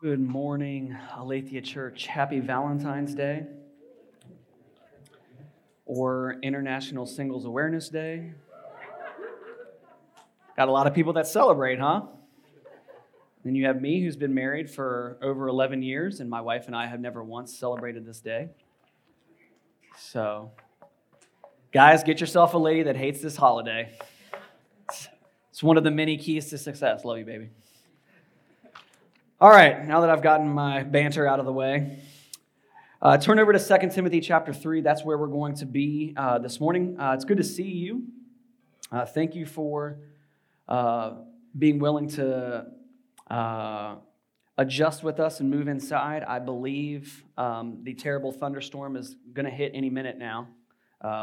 Good morning, Aletheia Church. Happy Valentine's Day or International Singles Awareness Day. Got a lot of people that celebrate, huh? Then you have me, who's been married for over 11 years, and my wife and I have never once celebrated this day. So, guys, get yourself a lady that hates this holiday. It's one of the many keys to success. Love you, baby. All right, now that I've gotten my banter out of the way, uh, turn over to 2 Timothy chapter 3. That's where we're going to be uh, this morning. Uh, it's good to see you. Uh, thank you for uh, being willing to uh, adjust with us and move inside. I believe um, the terrible thunderstorm is going to hit any minute now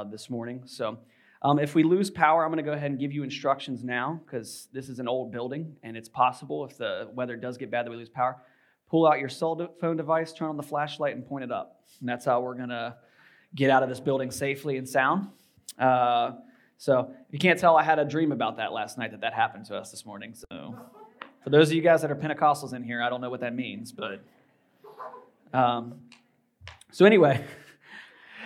this morning. So, um, if we lose power, I'm going to go ahead and give you instructions now because this is an old building and it's possible if the weather does get bad that we lose power. Pull out your cell phone device, turn on the flashlight, and point it up. And that's how we're going to get out of this building safely and sound. Uh, so if you can't tell, I had a dream about that last night that that happened to us this morning. So for those of you guys that are Pentecostals in here, I don't know what that means, but um, so anyway.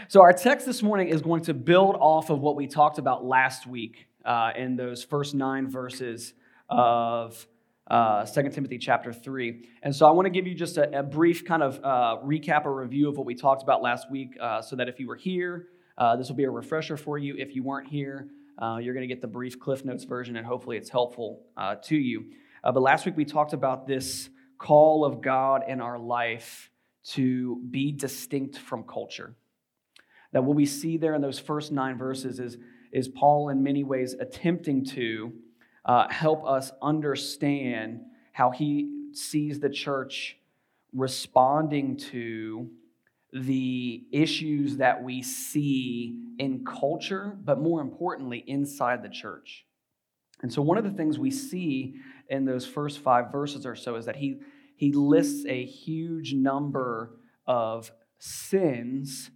So, our text this morning is going to build off of what we talked about last week uh, in those first nine verses of uh, 2 Timothy chapter 3. And so, I want to give you just a, a brief kind of uh, recap or review of what we talked about last week uh, so that if you were here, uh, this will be a refresher for you. If you weren't here, uh, you're going to get the brief Cliff Notes version, and hopefully, it's helpful to you. but last week, we talked about this call of God in our life to be distinct from culture that what we see there in those first nine verses is, is Paul, in many ways, attempting to uh, help us understand how he sees the church responding to the issues that we see in culture, but more importantly, inside the church. And so, one of the things we see in those first five verses or so is that he, he lists a huge number of sins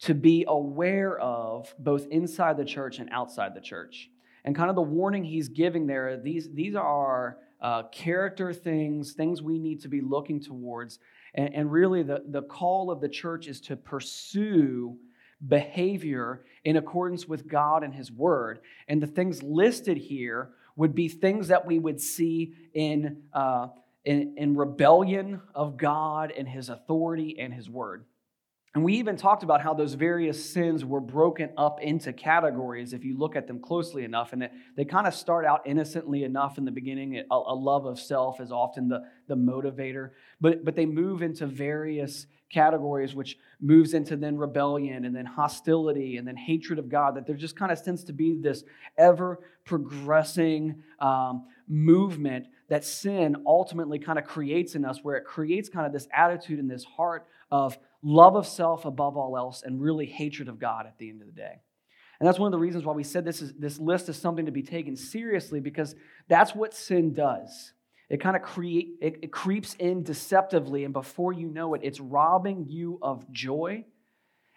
to be aware of both inside the church and outside the church. And kind of the warning he's giving there, these, these are uh, character things, things we need to be looking towards. And, and really, the, the call of the church is to pursue behavior in accordance with God and His Word. And the things listed here would be things that we would see in, uh, in, in rebellion of God and His authority and His Word. And we even talked about how those various sins were broken up into categories if you look at them closely enough. And they kind of start out innocently enough in the beginning. A, love of self is often the, the motivator. But, but they move into various categories, which moves into then rebellion and then hostility and then hatred of God. That there just kind of tends to be this ever progressing um, movement that sin ultimately kind of creates in us, where it creates kind of this attitude and this heart of love of self above all else, and really hatred of God at the end of the day. And that's one of the reasons why we said this, is, this list is something to be taken seriously because that's what sin does. It kind of create it, it creeps in deceptively, and before you know it, it's robbing you of joy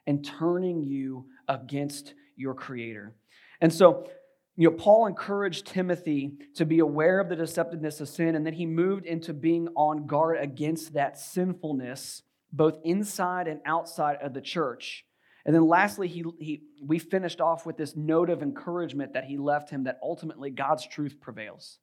and turning you against your creator. And so, you know, Paul encouraged Timothy to be aware of the deceptiveness of sin, and then he moved into being on guard against that sinfulness both inside and outside of the church. And then lastly, he, he, we finished off with this note of encouragement that he left him that ultimately God's truth prevails.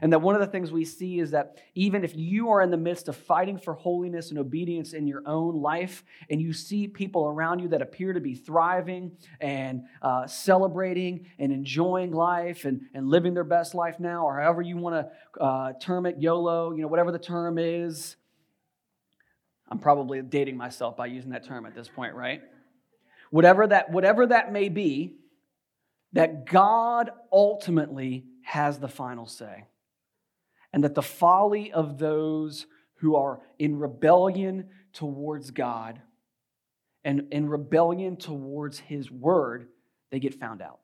And that one of the things we see is that even if you are in the midst of fighting for holiness and obedience in your own life, and you see people around you that appear to be thriving and uh, celebrating and enjoying life and, and living their best life now, or however you want to uh, term it, YOLO, you know, whatever the term is, I'm probably dating myself by using that term at this point, right? Whatever that, whatever that may be, that God ultimately has the final say. And that the folly of those who are in rebellion towards God and in rebellion towards His word, they get found out.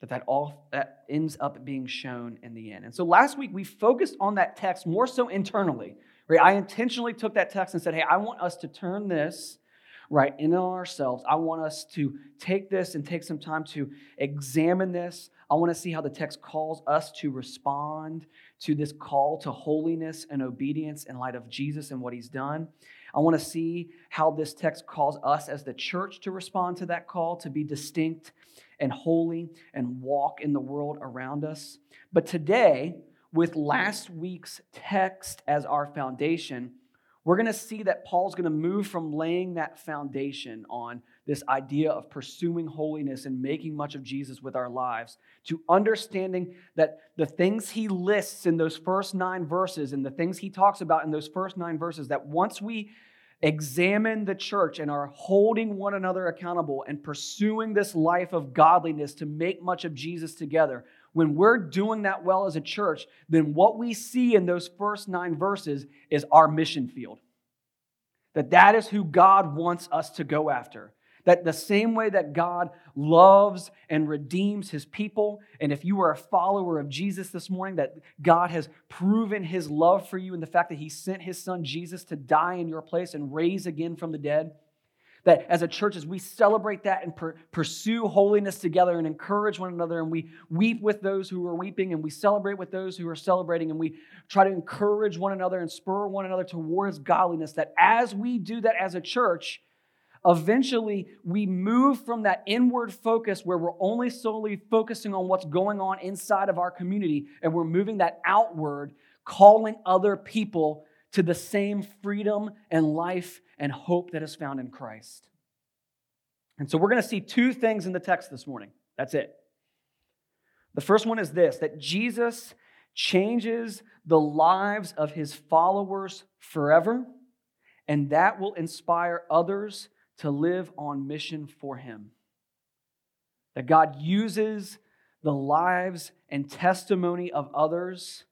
That that all that ends up being shown in the end. And so last week we focused on that text more so internally. Right? I intentionally took that text and said, hey, I want us to turn this right in on ourselves. I want us to take this and take some time to examine this. I want to see how the text calls us to respond to this call to holiness and obedience in light of Jesus and what he's done. I want to see how this text calls us as the church to respond to that call to be distinct and holy and walk in the world around us. But today, with last week's text as our foundation, we're going to see that Paul's going to move from laying that foundation on this idea of pursuing holiness and making much of Jesus with our lives to understanding that the things he lists in those first nine verses and the things he talks about in those first nine verses, that once we examine the church and are holding one another accountable and pursuing this life of godliness to make much of Jesus together, when we're doing that well as a church, then what we see in those first nine verses is our mission field. That that is who God wants us to go after. That the same way that God loves and redeems his people, and if you are a follower of Jesus this morning, that God has proven his love for you in the fact that he sent his son Jesus to die in your place and raise again from the dead, that as a church, as we celebrate that and per- pursue holiness together and encourage one another, and we weep with those who are weeping, and we celebrate with those who are celebrating, and we try to encourage one another and spur one another towards godliness, that as we do that as a church, eventually we move from that inward focus where we're only solely focusing on what's going on inside of our community, and we're moving that outward, calling other people to the same freedom and life and hope that is found in Christ. And so we're going to see two things in the text this morning. That's it. The first one is this that Jesus changes the lives of his followers forever, and that will inspire others to live on mission for him. That God uses the lives and testimony of others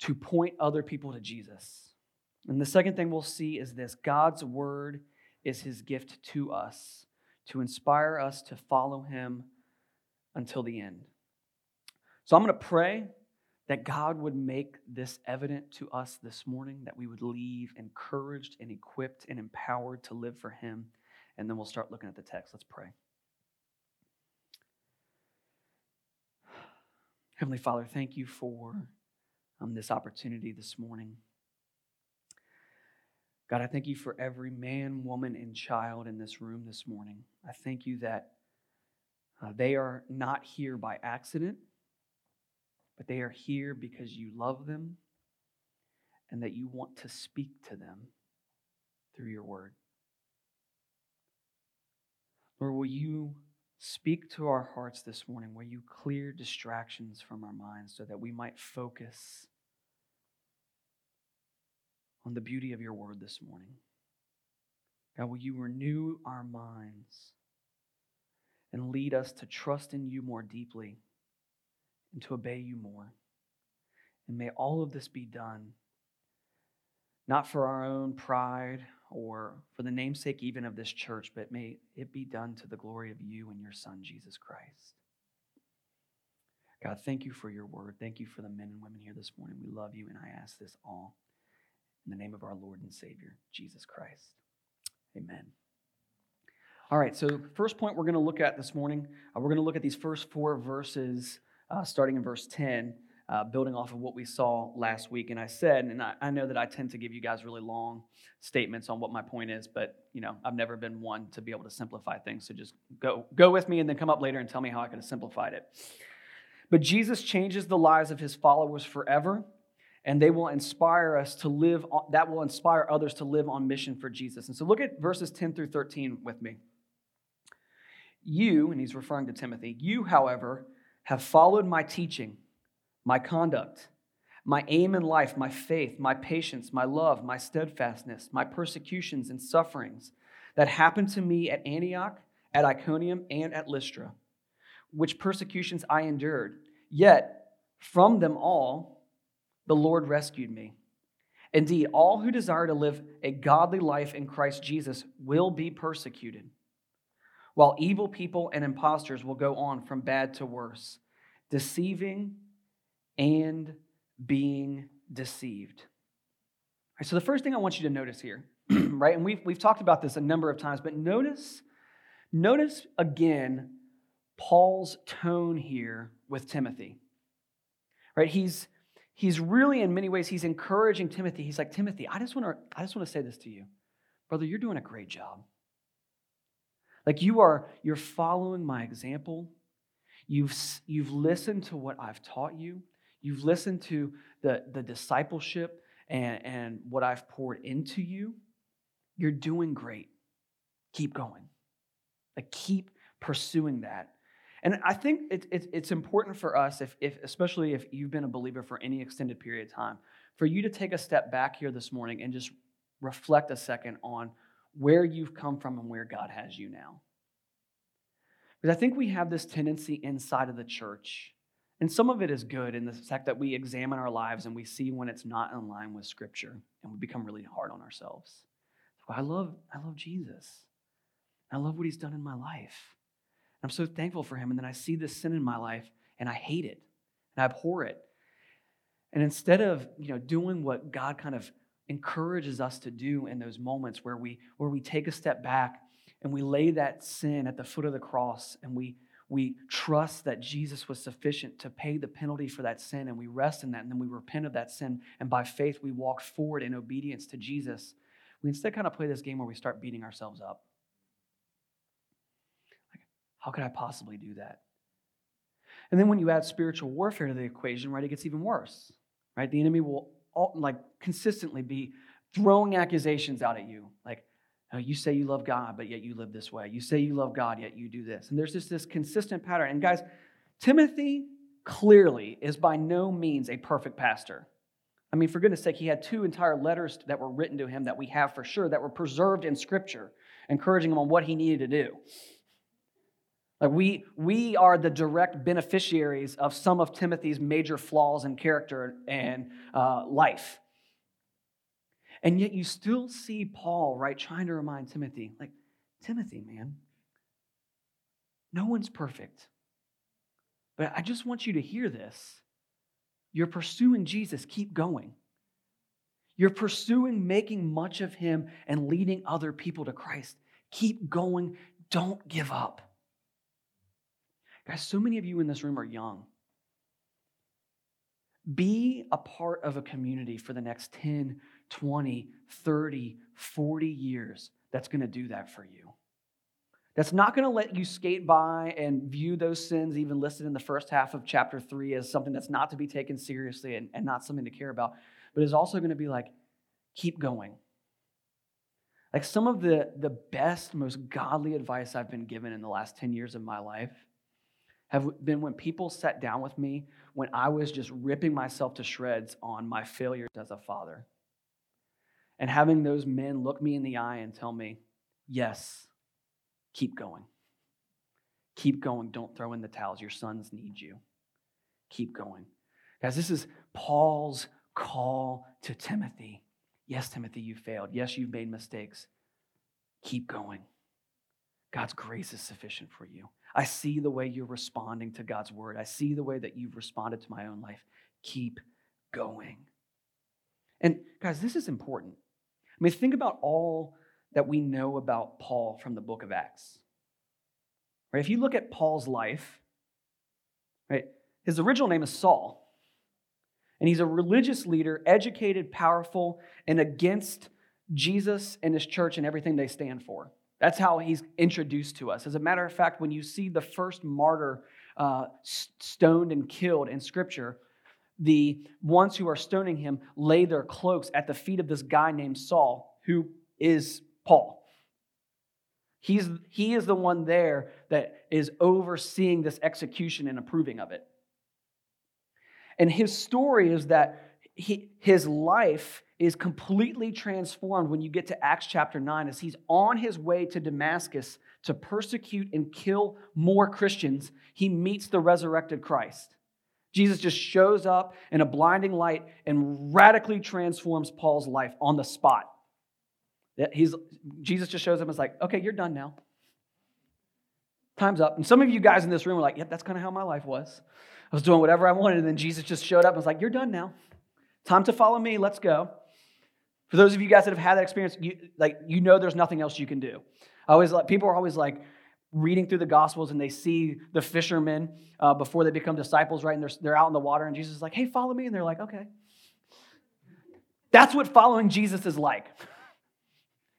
to point other people to Jesus. And the second thing we'll see is this God's word is his gift to us to inspire us to follow him until the end. So I'm going to pray that God would make this evident to us this morning, that we would leave encouraged and equipped and empowered to live for him. And then we'll start looking at the text. Let's pray. Heavenly Father, thank you for um, this opportunity this morning. God, I thank you for every man, woman, and child in this room this morning. I thank you that uh, they are not here by accident, but they are here because you love them and that you want to speak to them through your word. Lord, will you speak to our hearts this morning? Will you clear distractions from our minds so that we might focus on the beauty of your word this morning. God, will you renew our minds and lead us to trust in you more deeply and to obey you more? And may all of this be done not for our own pride or for the namesake even of this church, but may it be done to the glory of you and your Son, Jesus Christ. God, thank you for your word. Thank you for the men and women here this morning. We love you, and I ask this all in the name of our Lord and Savior, Jesus Christ. Amen. All right, so first point we're going to look at this morning, uh, we're going to look at these first four verses, uh, starting in verse 10, uh, building off of what we saw last week. And I said, and I, I know that I tend to give you guys really long statements on what my point is, but you know, I've never been one to be able to simplify things. So just go, go with me and then come up later and tell me how I could have simplified it. But Jesus changes the lives of his followers forever and they will inspire us to live, on, that will inspire others to live on mission for Jesus. And so look at verses 10 through 13 with me. You, and he's referring to Timothy, you, however, have followed my teaching, my conduct, my aim in life, my faith, my patience, my love, my steadfastness, my persecutions and sufferings that happened to me at Antioch, at Iconium, and at Lystra, which persecutions I endured. Yet from them all, the Lord rescued me. Indeed, all who desire to live a godly life in Christ Jesus will be persecuted, while evil people and impostors will go on from bad to worse, deceiving and being deceived. So, the first thing I want you to notice here, right, and we've, we've talked about this a number of times, but notice, notice again Paul's tone here with Timothy. right? He's, he's really, in many ways, he's encouraging Timothy. He's like, Timothy, I just want to, I just want to say this to you. Brother, you're doing a great job. Like you are, you're following my example. You've, you've listened to what I've taught you. You've listened to the, the discipleship and, and what I've poured into you. You're doing great. Keep going. Like keep pursuing that. And I think it, it, it's important for us, if, if, especially if you've been a believer for any extended period of time, for you to take a step back here this morning and just reflect a second on where you've come from and where God has you now. Because I think we have this tendency inside of the church, and some of it is good in the fact that we examine our lives and we see when it's not in line with Scripture, and we become really hard on ourselves. I love, I love Jesus. I love what he's done in my life. I'm so thankful for him. And then I see this sin in my life and I hate it and I abhor it. And instead of you know, doing what God kind of encourages us to do in those moments where we, where we take a step back and we lay that sin at the foot of the cross and we, we trust that Jesus was sufficient to pay the penalty for that sin and we rest in that and then we repent of that sin and by faith we walk forward in obedience to Jesus. We instead kind of play this game where we start beating ourselves up. How could I possibly do that? And then when you add spiritual warfare to the equation, right, it gets even worse. Right? The enemy will all, like consistently be throwing accusations out at you. Like, oh, you say you love God, but yet you live this way. You say you love God, yet you do this. And there's just this consistent pattern. And guys, Timothy clearly is by no means a perfect pastor. I mean, for goodness sake, he had two entire letters that were written to him that we have for sure that were preserved in Scripture, encouraging him on what he needed to do. Like we, we are the direct beneficiaries of some of Timothy's major flaws in character and uh, life. And yet you still see Paul, right, trying to remind Timothy, like, Timothy, man, no one's perfect. But I just want you to hear this. You're pursuing Jesus, keep going. You're pursuing making much of him and leading other people to Christ. Keep going. Don't give up. Guys, so many of you in this room are young. Be a part of a community for the next 10, 20, 30, 40 years that's going to do that for you. That's not going to let you skate by and view those sins, even listed in the first half of chapter three, as something that's not to be taken seriously and, and not something to care about, but is also going to be like, keep going. Like some of the, the best, most godly advice I've been given in the last 10 years of my life have been when people sat down with me when I was just ripping myself to shreds on my failures as a father. And having those men look me in the eye and tell me, yes, keep going. Keep going. Don't throw in the towels. Your sons need you. Keep going. Guys, this is Paul's call to Timothy. Yes, Timothy, you failed. Yes, you've made mistakes. Keep going. God's grace is sufficient for you. I see the way you're responding to God's word. I see the way that you've responded to my own life. Keep going. And guys, this is important. I mean, think about all that we know about Paul from the book of Acts. Right? If you look at Paul's life, right, his original name is Saul. And he's a religious leader, educated, powerful, and against Jesus and his church and everything they stand for. That's how he's introduced to us. As a matter of fact, when you see the first martyr uh, stoned and killed in Scripture, the ones who are stoning him lay their cloaks at the feet of this guy named Saul, who is Paul. He's, he is the one there that is overseeing this execution and approving of it. And his story is that he, his life is completely transformed when you get to Acts chapter 9 as he's on his way to Damascus to persecute and kill more Christians. He meets the resurrected Christ. Jesus just shows up in a blinding light and radically transforms Paul's life on the spot. He's, Jesus just shows up and is like, okay, you're done now. Time's up. And some of you guys in this room are like, yep, that's kind of how my life was. I was doing whatever I wanted, and then Jesus just showed up and was like, you're done now. Time to follow me. Let's go. For those of you guys that have had that experience, you, like you know there's nothing else you can do. I always like people are always like, reading through the Gospels and they see the fishermen uh, before they become disciples, right? And they're, they're out in the water, and Jesus is like, hey, follow me. And they're like, okay. That's what following Jesus is like.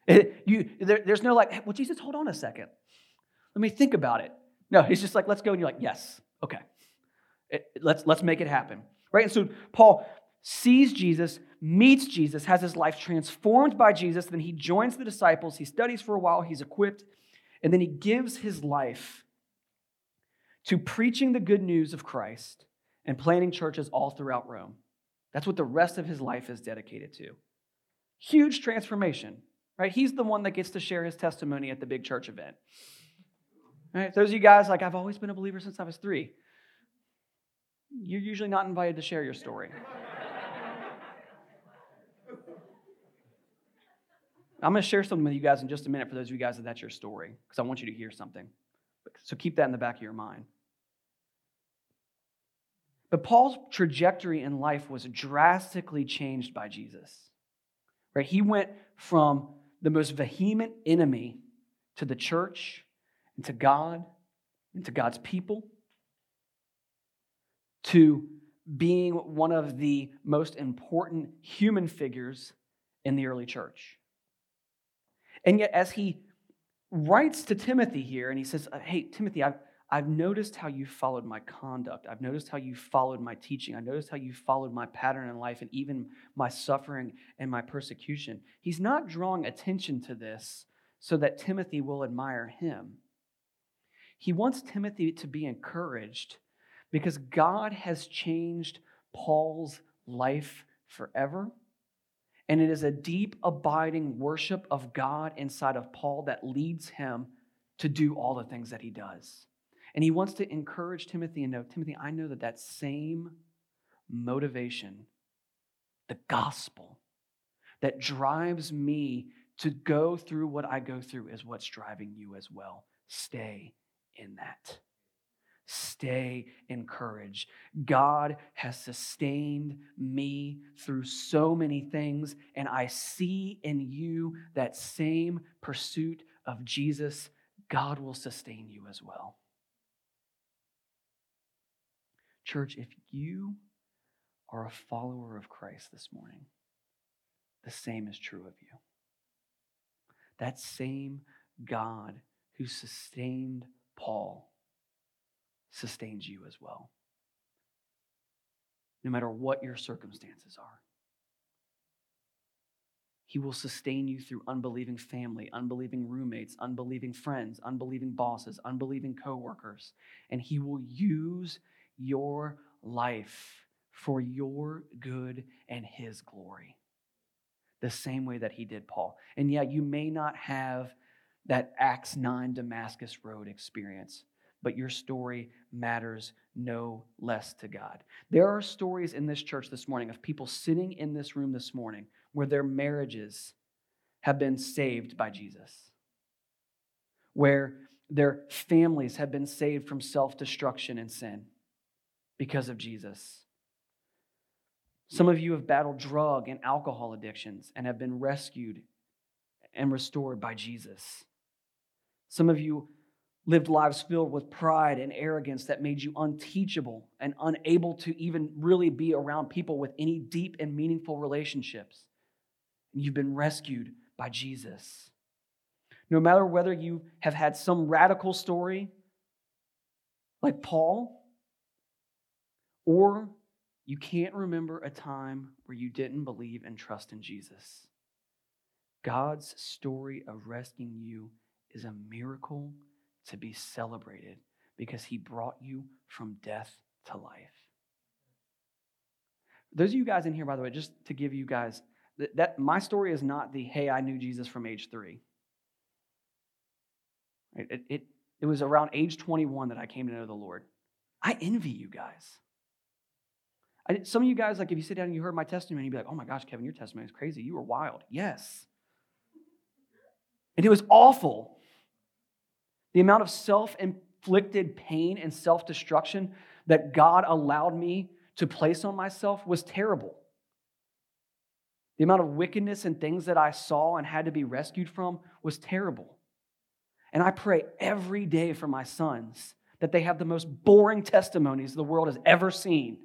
It, you, there, there's no like, well, Jesus, hold on a second. Let me think about it. No, he's just like, let's go. And you're like, yes, okay. It, let's, let's make it happen. Right? And so Paul sees Jesus, meets Jesus, has his life transformed by Jesus. Then he joins the disciples. He studies for a while. He's equipped. And then he gives his life to preaching the good news of Christ and planting churches all throughout Rome. That's what the rest of his life is dedicated to. Huge transformation, right? He's the one that gets to share his testimony at the big church event. Right? Those of you guys, like, I've always been a believer since I was three. You're usually not invited to share your story. I'm going to share something with you guys in just a minute for those of you guys that that's your story, because I want you to hear something. So keep that in the back of your mind. But Paul's trajectory in life was drastically changed by Jesus. Right? He went from the most vehement enemy to the church and to God and to God's people to being one of the most important human figures in the early church. And yet, as he writes to Timothy here, and he says, uh, Hey, Timothy, I've, I've noticed how you followed my conduct. I've noticed how you followed my teaching. I noticed how you followed my pattern in life and even my suffering and my persecution. He's not drawing attention to this so that Timothy will admire him. He wants Timothy to be encouraged because God has changed Paul's life forever and it is a deep, abiding worship of God inside of Paul that leads him to do all the things that he does. And he wants to encourage Timothy and know, Timothy, I know that that same motivation, the gospel, that drives me to go through what I go through is what's driving you as well. Stay in that. Stay encouraged. God has sustained me through so many things, and I see in you that same pursuit of Jesus. God will sustain you as well. Church, if you are a follower of Christ this morning, the same is true of you. That same God who sustained Paul sustains you as well. No matter what your circumstances are. He will sustain you through unbelieving family, unbelieving roommates, unbelieving friends, unbelieving bosses, unbelieving coworkers. And He will use your life for your good and His glory. The same way that He did Paul. And yet, you may not have that Acts 9 Damascus Road experience but your story matters no less to God. There are stories in this church this morning of people sitting in this room this morning where their marriages have been saved by Jesus, where their families have been saved from self destruction and sin because of Jesus. Some of you have battled drug and alcohol addictions and have been rescued and restored by Jesus. Some of you lived lives filled with pride and arrogance that made you unteachable and unable to even really be around people with any deep and meaningful relationships. And you've been rescued by Jesus. No matter whether you have had some radical story like Paul, or you can't remember a time where you didn't believe and trust in Jesus. God's story of rescuing you is a miracle to be celebrated because he brought you from death to life. Those of you guys in here, by the way, just to give you guys that, that my story is not the hey, I knew Jesus from age three. It, it, it, was around age 21 that I came to know the Lord. I envy you guys. I, some of you guys, like if you sit down and you heard my testimony, you'd be like, oh my gosh, Kevin, your testimony is crazy. You were wild. Yes. And it was awful. The amount of self inflicted pain and self destruction that God allowed me to place on myself was terrible. The amount of wickedness and things that I saw and had to be rescued from was terrible. And I pray every day for my sons that they have the most boring testimonies the world has ever seen.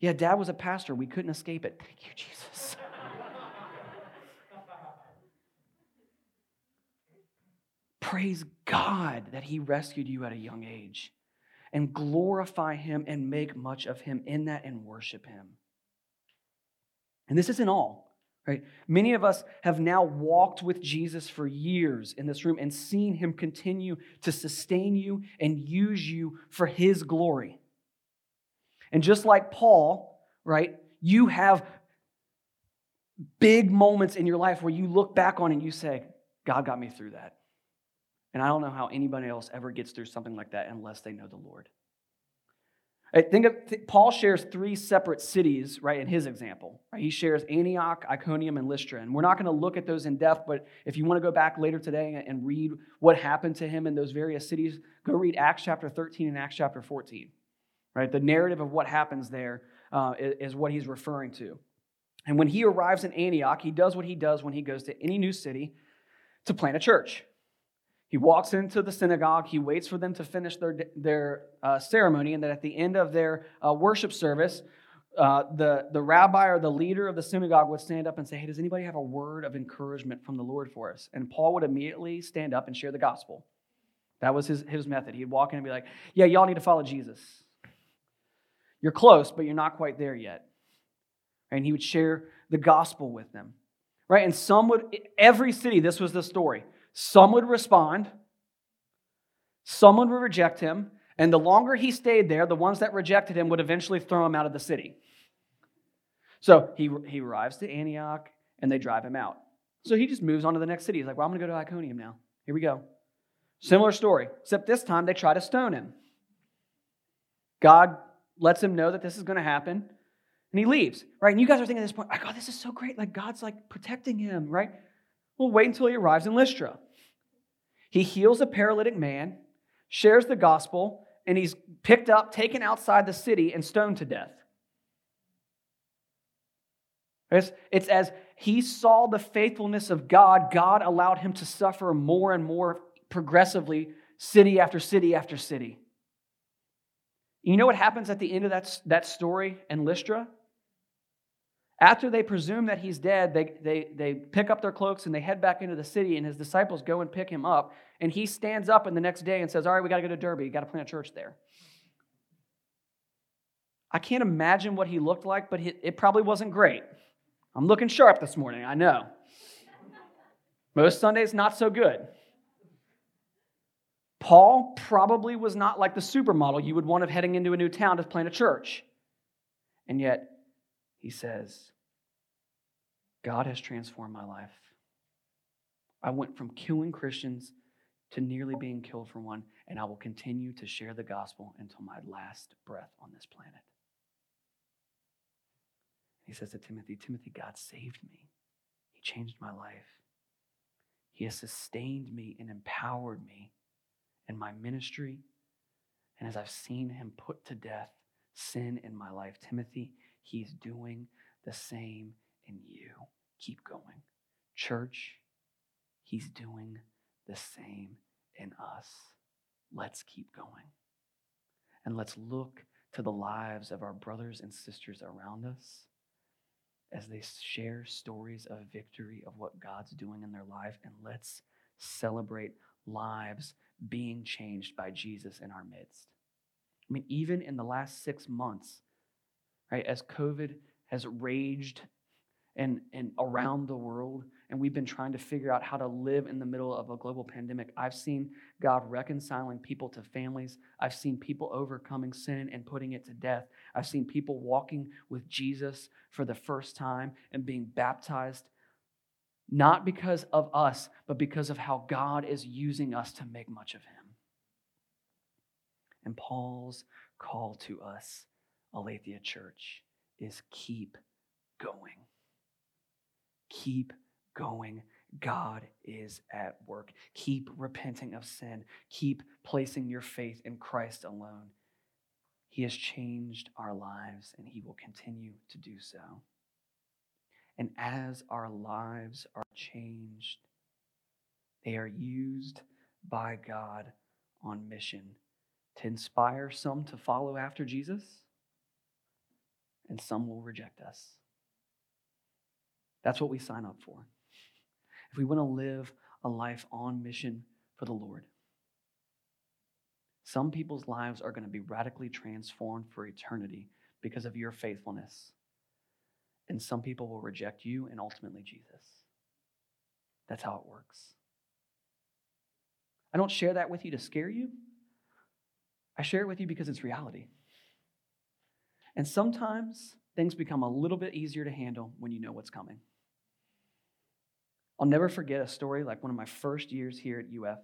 Yeah, dad was a pastor. We couldn't escape it. Thank you, Jesus. Praise God that He rescued you at a young age and glorify Him and make much of Him in that and worship Him. And this isn't all. Right? Many of us have now walked with Jesus for years in this room and seen him continue to sustain you and use you for his glory. And just like Paul, right, you have big moments in your life where you look back on and you say, God got me through that. And I don't know how anybody else ever gets through something like that unless they know the Lord. Think of, Paul shares three separate cities, right, in his example. Right? He shares Antioch, Iconium, and Lystra. And we're not going to look at those in depth, but if you want to go back later today and read what happened to him in those various cities, go read Acts chapter 13 and Acts chapter 14. Right? The narrative of what happens there uh, is, is what he's referring to. And when he arrives in Antioch, he does what he does when he goes to any new city to plant a church. He walks into the synagogue, he waits for them to finish their, their uh, ceremony, and then at the end of their uh, worship service, uh, the, the rabbi or the leader of the synagogue would stand up and say, Hey, does anybody have a word of encouragement from the Lord for us? And Paul would immediately stand up and share the gospel. That was his, his method. He'd walk in and be like, Yeah, y'all need to follow Jesus. You're close, but you're not quite there yet. And he would share the gospel with them. Right? And some would, every city, this was the story. Some would respond, someone would reject him, and the longer he stayed there, the ones that rejected him would eventually throw him out of the city. So he, he arrives to Antioch, and they drive him out. So he just moves on to the next city. He's like, Well, I'm going to go to Iconium now. Here we go. Similar story, except this time they try to stone him. God lets him know that this is going to happen, and he leaves, right? And you guys are thinking at this point, oh, God, this is so great. Like, God's like protecting him, right? Well, wait until he arrives in Lystra. He heals a paralytic man, shares the gospel, and he's picked up, taken outside the city, and stoned to death. It's, it's as he saw the faithfulness of God, God allowed him to suffer more and more progressively, city after city after city. You know what happens at the end of that, that story in Lystra? After they presume that he's dead, they, they, they pick up their cloaks and they head back into the city, and his disciples go and pick him up. And he stands up in the next day and says, All right, we got to go to Derbe. You got to plant a church there. I can't imagine what he looked like, but it probably wasn't great. I'm looking sharp this morning, I know. Most Sundays, not so good. Paul probably was not like the supermodel you would want of heading into a new town to plant a church. And yet, he says, God has transformed my life. I went from killing Christians to nearly being killed for one, and I will continue to share the gospel until my last breath on this planet. He says to Timothy, Timothy, God saved me. He changed my life. He has sustained me and empowered me in my ministry. And as I've seen him put to death sin in my life, Timothy, He's doing the same in you. Keep going. Church, He's doing the same in us. Let's keep going. And let's look to the lives of our brothers and sisters around us as they share stories of victory of what God's doing in their life. And let's celebrate lives being changed by Jesus in our midst. I mean, even in the last six months, right? As COVID has raged and, and around the world, and we've been trying to figure out how to live in the middle of a global pandemic. I've seen God reconciling people to families. I've seen people overcoming sin and putting it to death. I've seen people walking with Jesus for the first time and being baptized, not because of us, but because of how God is using us to make much of Him. And Paul's call to us Aletheia Church is keep going. Keep going. God is at work. Keep repenting of sin. Keep placing your faith in Christ alone. He has changed our lives and He will continue to do so. And as our lives are changed, They are used by God on mission to inspire some to follow after Jesus, and some will reject us. That's what we sign up for. If we want to live a life on mission for the Lord, some people's lives are going to be radically transformed for eternity because of your faithfulness. And some people will reject you and ultimately Jesus. That's how it works. I don't share that with you to scare you. I share it with you because it's reality. And sometimes things become a little bit easier to handle when you know what's coming. I'll never forget a story like one of my first years here at UF.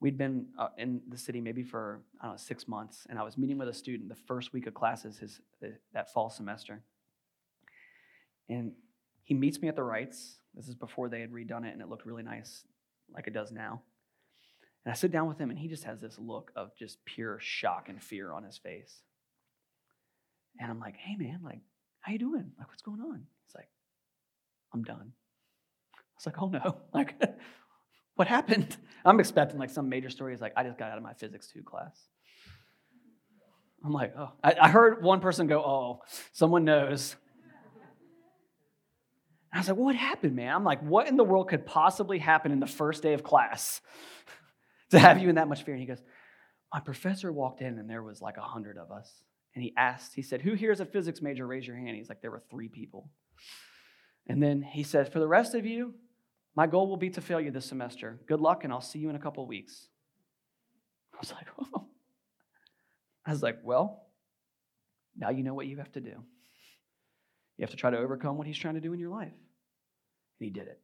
We'd been uh, in the city maybe for, I don't know, six months, and I was meeting with a student the first week of classes his, that fall semester. And he meets me at the Reitz. This is before they had redone it, and it looked really nice, like it does now. And I sit down with him, and he just has this look of just pure shock and fear on his face. And I'm like, hey, man, like, how you doing? Like, what's going on? He's like, I'm done. I was like, oh no, like, what happened? I'm expecting like some major story. Is like, I just got out of my physics two class. I'm like, oh, I, I heard one person go, oh, someone knows. And I was like, what happened, man? I'm like, what in the world could possibly happen in the first day of class to have you in that much fear? And he goes, my professor walked in and there was like a hundred of us. And he asked, he said, who here is a physics major? Raise your hand. He's like, there were three people. And then he said, for the rest of you, my goal will be to fail you this semester. Good luck, and I'll see you in a couple weeks. I was like, oh. I was like, well, now you know what you have to do. You have to try to overcome what he's trying to do in your life. And he did it.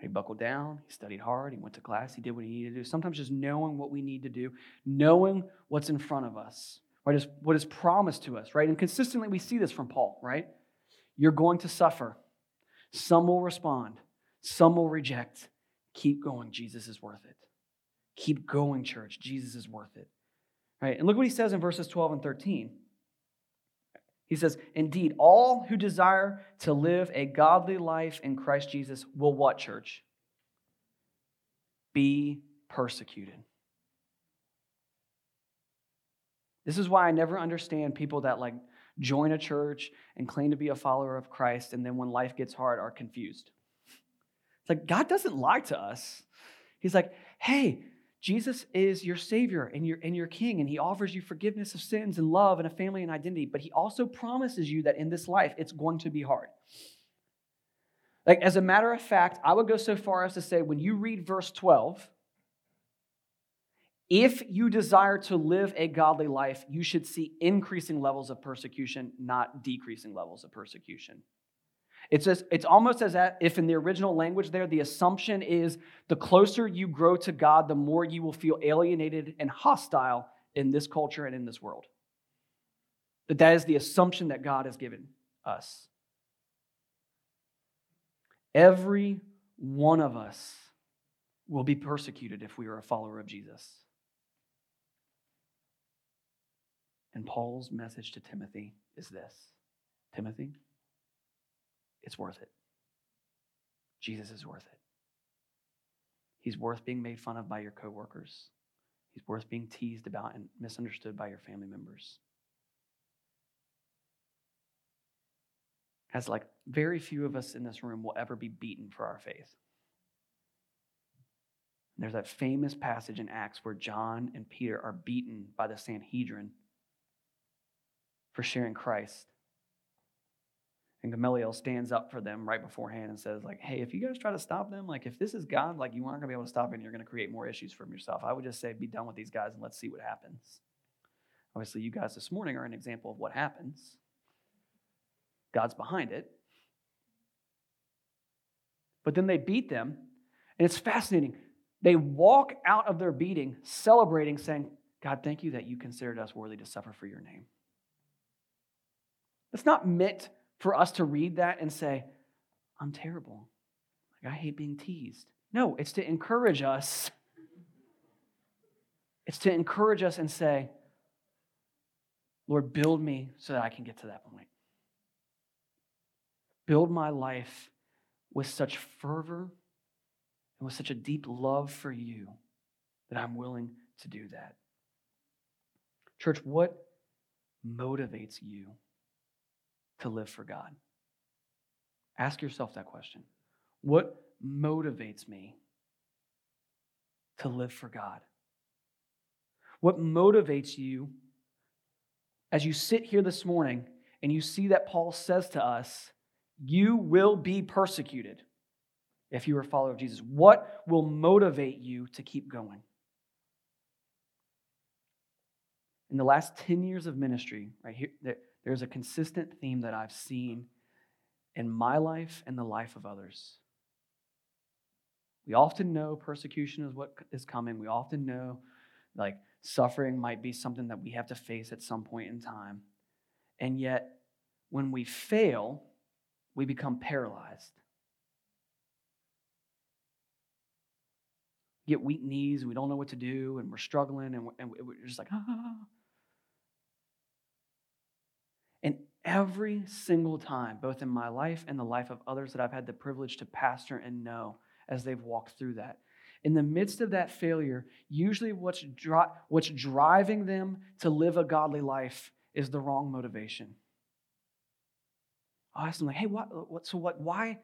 He buckled down, he studied hard, he went to class, he did what he needed to do. Sometimes just knowing what we need to do, knowing what's in front of us, right, is what is promised to us, right? And consistently we see this from Paul, right? You're going to suffer. Some will respond. Some will reject. Keep going. Jesus is worth it. Keep going, church. Jesus is worth it. Right? And look what he says in verses 12 and 13. He says, Indeed, all who desire to live a godly life in Christ Jesus will what, church? Be persecuted. This is why I never understand people that like join a church and claim to be a follower of Christ, and then when life gets hard, are confused. It's like God doesn't lie to us. He's like, hey, Jesus is your Savior and your, and your King, and He offers you forgiveness of sins and love and a family and identity, but He also promises you that in this life it's going to be hard. Like, as a matter of fact, I would go so far as to say when you read verse 12, if you desire to live a godly life, you should see increasing levels of persecution, not decreasing levels of persecution. It's, as, it's almost as if in the original language there, the assumption is the closer you grow to God, the more you will feel alienated and hostile in this culture and in this world. That that is the assumption that God has given us. Every one of us will be persecuted if we are a follower of Jesus. And Paul's message to Timothy is this Timothy, it's worth it. Jesus is worth it. He's worth being made fun of by your coworkers. He's worth being teased about and misunderstood by your family members. As like very few of us in this room will ever be beaten for our faith. There's that famous passage in Acts where John and Peter are beaten by the Sanhedrin for sharing Christ. And Gamaliel stands up for them right beforehand and says, like, hey, if you guys try to stop them, like if this is God, like you aren't gonna be able to stop it and you're gonna create more issues from yourself. I would just say be done with these guys and let's see what happens. Obviously, you guys this morning are an example of what happens. God's behind it. But then they beat them, and it's fascinating. They walk out of their beating celebrating, saying, God, thank you that you considered us worthy to suffer for your name. It's not meant for us to read that and say, I'm terrible. Like, I hate being teased. No, it's to encourage us. It's to encourage us and say, Lord, build me so that I can get to that point. Build my life with such fervor and and with such a deep love for you that I'm willing to do that. Church, what motivates you to live for God? Ask yourself that question. What motivates me to live for God? What motivates you as you sit here this morning and you see that Paul says to us, You will be persecuted if you are a follower of Jesus? What will motivate you to keep going? In the last 10 years of ministry, right here, there's a consistent theme that I've seen in my life and the life of others. We often know persecution is what is coming. We often know like suffering might be something that we have to face at some point in time. And yet, when we fail, we become paralyzed. get weak knees we don't know what to do and we're struggling and we're, just like, ah. ah, ah, ah. And every single time, both in my life and the life of others that I've had the privilege to pastor and know as they've walked through that, in the midst of that failure, usually what's, dri- what's driving them to live a godly life is the wrong motivation. I ask them like, hey, what, what, so what, why,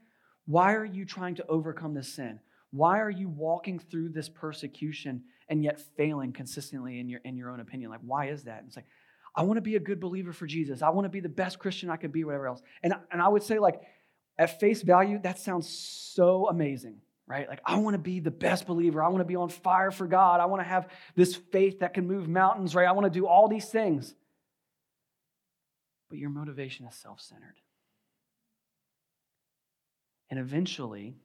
why are you trying to overcome this sin? Why are you walking through this persecution and yet failing consistently in your, in your own opinion? Like, why is that? And it's like, I want to be a good believer for Jesus. I want to be the best Christian I could be, whatever else. And, and I would say, like, at face value, that sounds so amazing, right? Like, I want to be the best believer. I want to be on fire for God. I want to have this faith that can move mountains, right? I want to do all these things. But your motivation is self centered. And eventually,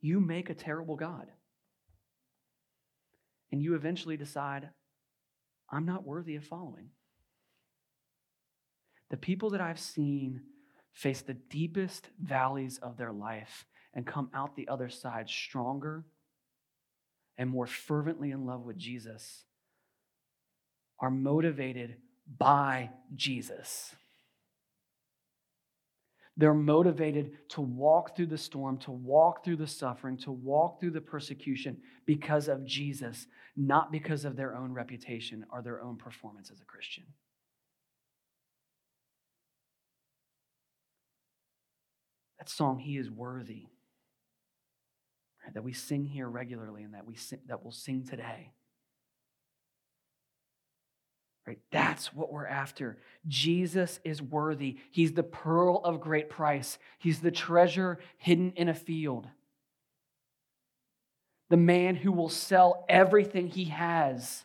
you make a terrible God. And you eventually decide, I'm not worthy of following. The people that I've seen face the deepest valleys of their life and come out the other side stronger and more fervently in love with Jesus are motivated by Jesus. They're motivated to walk through the storm, to walk through the suffering, to walk through the persecution because of Jesus, not because of their own reputation or their own performance as a Christian. That song, He is Worthy, right, that we sing here regularly and that, we sing, that we'll sing today. Right? That's what we're after. Jesus is worthy. He's the pearl of great price. He's the treasure hidden in a field. The man who will sell everything he has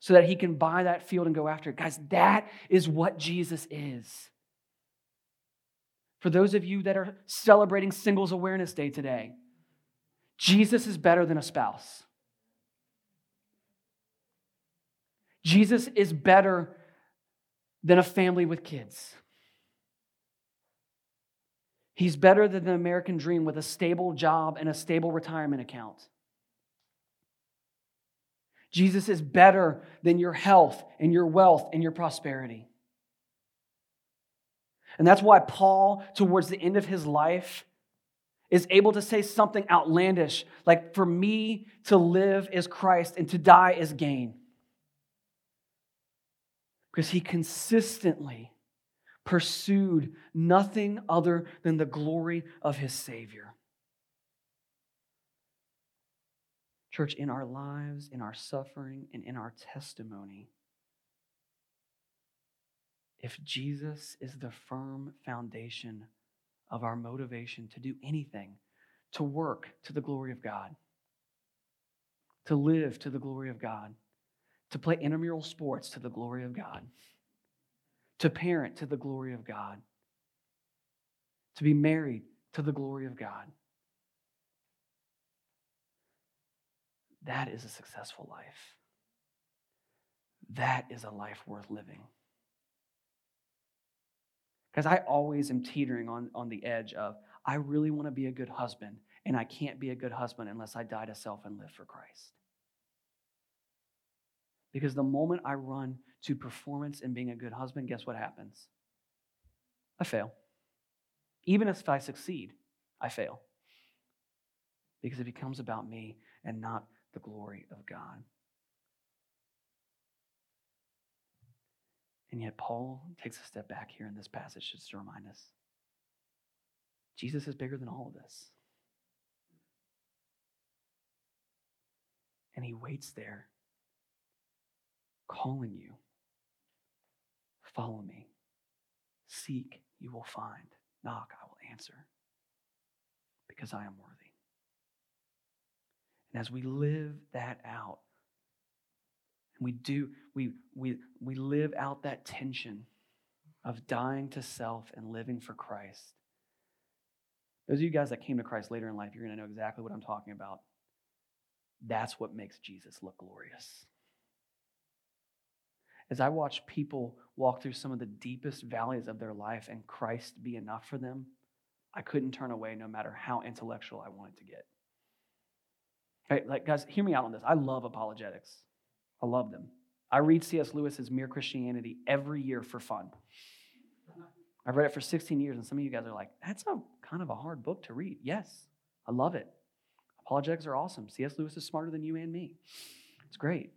so that he can buy that field and go after it. Guys, that is what Jesus is. For those of you that are celebrating Singles Awareness Day today, Jesus is better than a spouse. Jesus is better than a family with kids. He's better than the American dream with a stable job and a stable retirement account. Jesus is better than your health and your wealth and your prosperity. And that's why Paul, towards the end of his life, is able to say something outlandish like, For me to live is Christ and to die is gain because he consistently pursued nothing other than the glory of his Savior. Church, in our lives, in our suffering, and in our testimony, if Jesus is the firm foundation of our motivation to do anything, to work to the glory of God, to live to the glory of God, to play intramural sports to the glory of God, to parent to the glory of God, to be married to the glory of God. That is a successful life. That is a life worth living. Because I always am teetering on, on the edge of, I really want to be a good husband, and I can't be a good husband unless I die to self and live for Christ. Because the moment I run to performance and being a good husband, guess what happens? I fail. Even if I succeed, I fail. because it becomes about me and not the glory of God. And yet, Paul takes a step back here in this passage just to remind us Jesus is bigger than all of this. And he waits there, calling you follow me. Seek, you will find. Knock, I will answer. Because I am worthy. And as we live that out, and we do, we, we, we live out that tension of dying to self and living for Christ. Those of you guys that came to Christ later in life, you're going to know exactly what I'm talking about. That's what makes Jesus look glorious. As I watch people walk through some of the deepest valleys of their life and Christ be enough for them, I couldn't turn away no matter how intellectual I wanted to get. Okay, like guys, hear me out on this. I love apologetics. I love them. I read C.S. Lewis's Mere Christianity every year for fun. I've read it for 16 years, and some of you guys are like, that's a kind of a hard book to read. Yes, I love it. Apologetics are awesome. C.S. Lewis is smarter than you and me. It's great.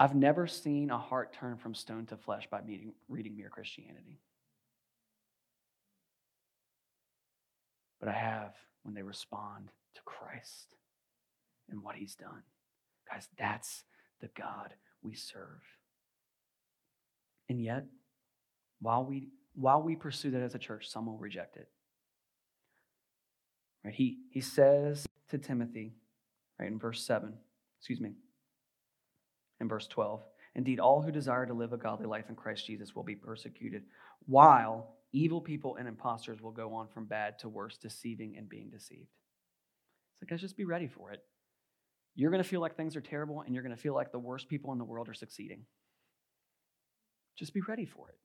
I've never seen a heart turn from stone to flesh by meeting, reading Mere Christianity. But I have when they respond to Christ and what he's done. Guys, that's the God we serve. And yet, while we while we pursue that as a church, some will reject it. Right? He he says to Timothy, right in verse 7, excuse me, in verse 12, indeed, all who desire to live a godly life in Christ Jesus will be persecuted, while evil people and impostors will go on from bad to worse, deceiving and being deceived. So, guys, just be ready for it. You're going to feel like things are terrible, and you're going to feel like the worst people in the world are succeeding. Just be ready for it.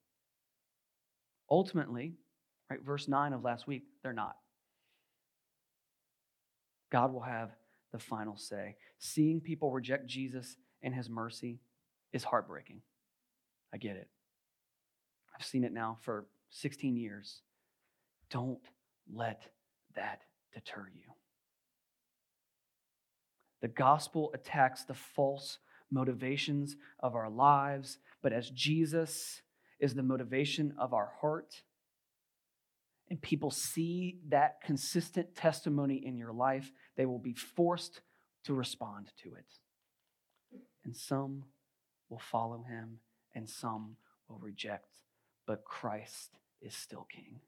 Ultimately, right, verse 9 of last week, they're not. God will have the final say. Seeing people reject Jesus and his mercy is heartbreaking. I get it. I've seen it now for 16 years. Don't let that deter you. The gospel attacks the false motivations of our lives, but as Jesus is the motivation of our heart, and people see that consistent testimony in your life, they will be forced to respond to it. And some will follow him, and some will reject, but Christ is still king.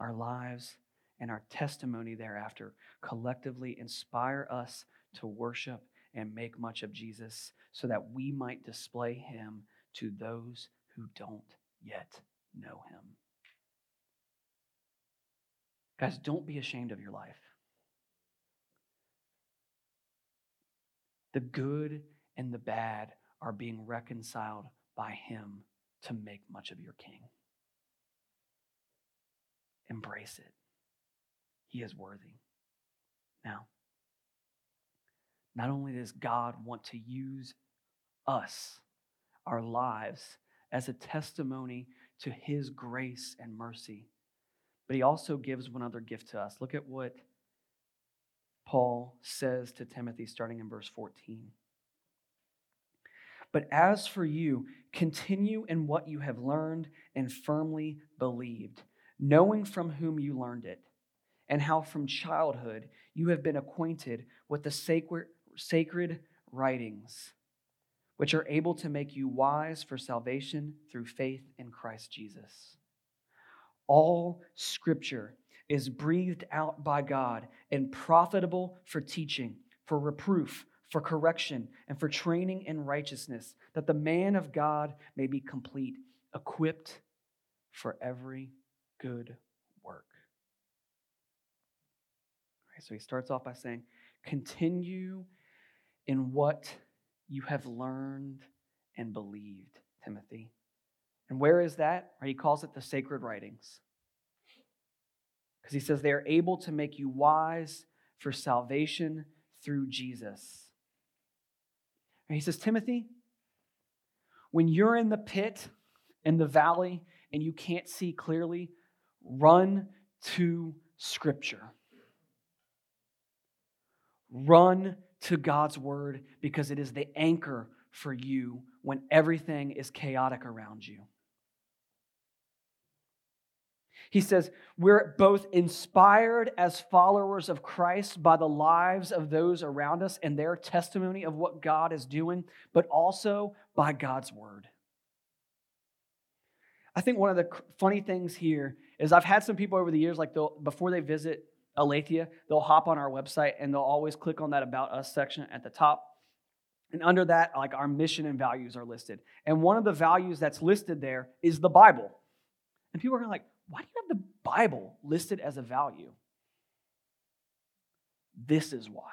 Our lives and our testimony thereafter collectively inspire us to worship and make much of Jesus so that we might display him to those who don't yet know him. Guys, don't be ashamed of your life. The good and the bad are being reconciled by him to make much of your king. Embrace it. He is worthy. Now, not only does God want to use us, our lives, as a testimony to his grace and mercy, but he also gives one other gift to us. Look at what Paul says to Timothy starting in verse 14. But as for you, continue in what you have learned and firmly believed, knowing from whom you learned it and how from childhood you have been acquainted with the sacred, sacred writings, which are able to make you wise for salvation through faith in Christ Jesus. All scripture is breathed out by God and profitable for teaching, for reproof, for correction, and for training in righteousness, that the man of God may be complete, equipped for every good work. So he starts off by saying, Continue in what you have learned and believed, Timothy. And where is that? Or he calls it the sacred writings. Because he says they are able to make you wise for salvation through Jesus. And he says, Timothy, when you're in the pit, in the valley, and you can't see clearly, run to Scripture. Run to God's Word because it is the anchor for you when everything is chaotic around you. He says, We're both inspired as followers of Christ by the lives of those around us and their testimony of what God is doing, but also by God's word. I think one of the funny things here is I've had some people over the years, like before they visit Aletheia, they'll hop on our website and they'll always click on that About Us section at the top. And under that, like our mission and values are listed. And one of the values that's listed there is the Bible. And people are like, why do you have the Bible listed as a value? This is why.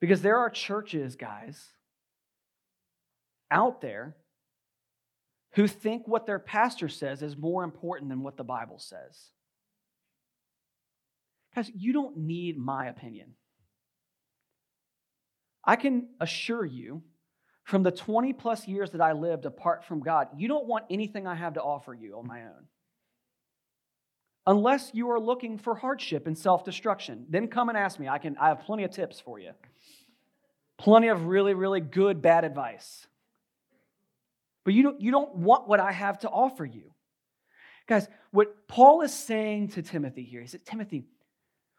Because there are churches, guys, out there who think what their pastor says is more important than what the Bible says. Guys, you don't need my opinion. I can assure you from the 20 plus years that I lived apart from God, you don't want anything I have to offer you on my own. Unless you are looking for hardship and self destruction, then come and ask me. I, can, I have plenty of tips for you. Plenty of really, really good, bad advice. But you don't, you don't want what I have to offer you. Guys, what Paul is saying to Timothy here, he said, Timothy,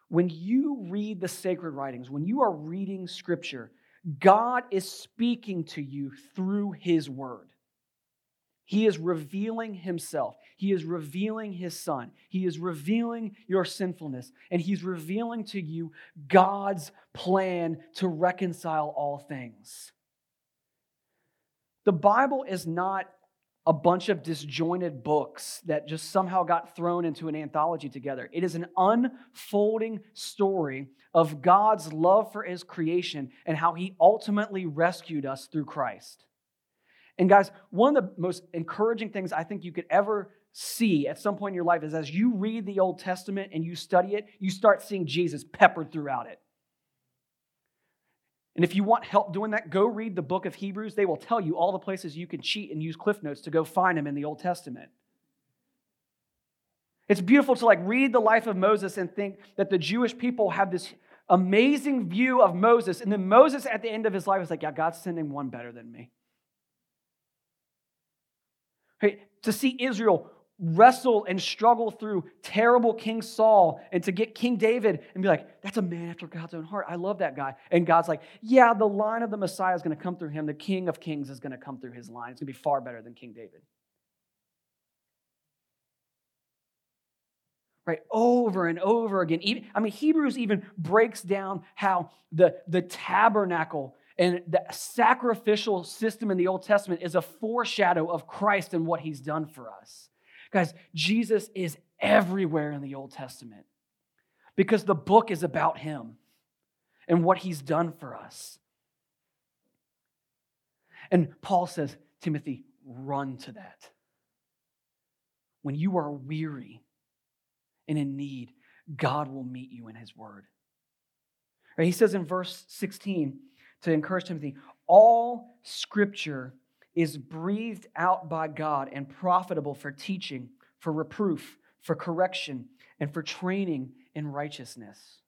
when you read the sacred writings, when you are reading scripture, God is speaking to you through His Word. He is revealing Himself. He is revealing His Son. He is revealing your sinfulness. And He's revealing to you God's plan to reconcile all things. The Bible is not a bunch of disjointed books that just somehow got thrown into an anthology together. It is an unfolding story of God's love for his creation and how he ultimately rescued us through Christ. And guys, one of the most encouraging things I think you could ever see at some point in your life is as you read the Old Testament and you study it, you start seeing Jesus peppered throughout it. And if you want help doing that, go read the book of Hebrews. They will tell you all the places you can cheat and use Cliff Notes to go find them in the Old Testament. It's beautiful to like read the life of Moses and think that the Jewish people have this amazing view of Moses. And then Moses at the end of his life is like, yeah, God's sending one better than me. Hey, to see Israel wrestle and struggle through terrible King Saul and to get King David and be like, that's a man after God's own heart. I love that guy. And God's like, yeah, the line of the Messiah is going to come through him. The King of Kings is going to come through his line. It's going to be far better than King David. Right, over and over again. Even, I mean, Hebrews even breaks down how the, the tabernacle and the sacrificial system in the Old Testament is a foreshadow of Christ and what he's done for us. Guys, Jesus is everywhere in the Old Testament because the book is about him and what he's done for us. And Paul says, Timothy, run to that. When you are weary and in need, God will meet you in his word. Right, he says in verse 16 to encourage Timothy, all scripture is breathed out by God and profitable for teaching, for reproof, for correction, and for training in righteousness.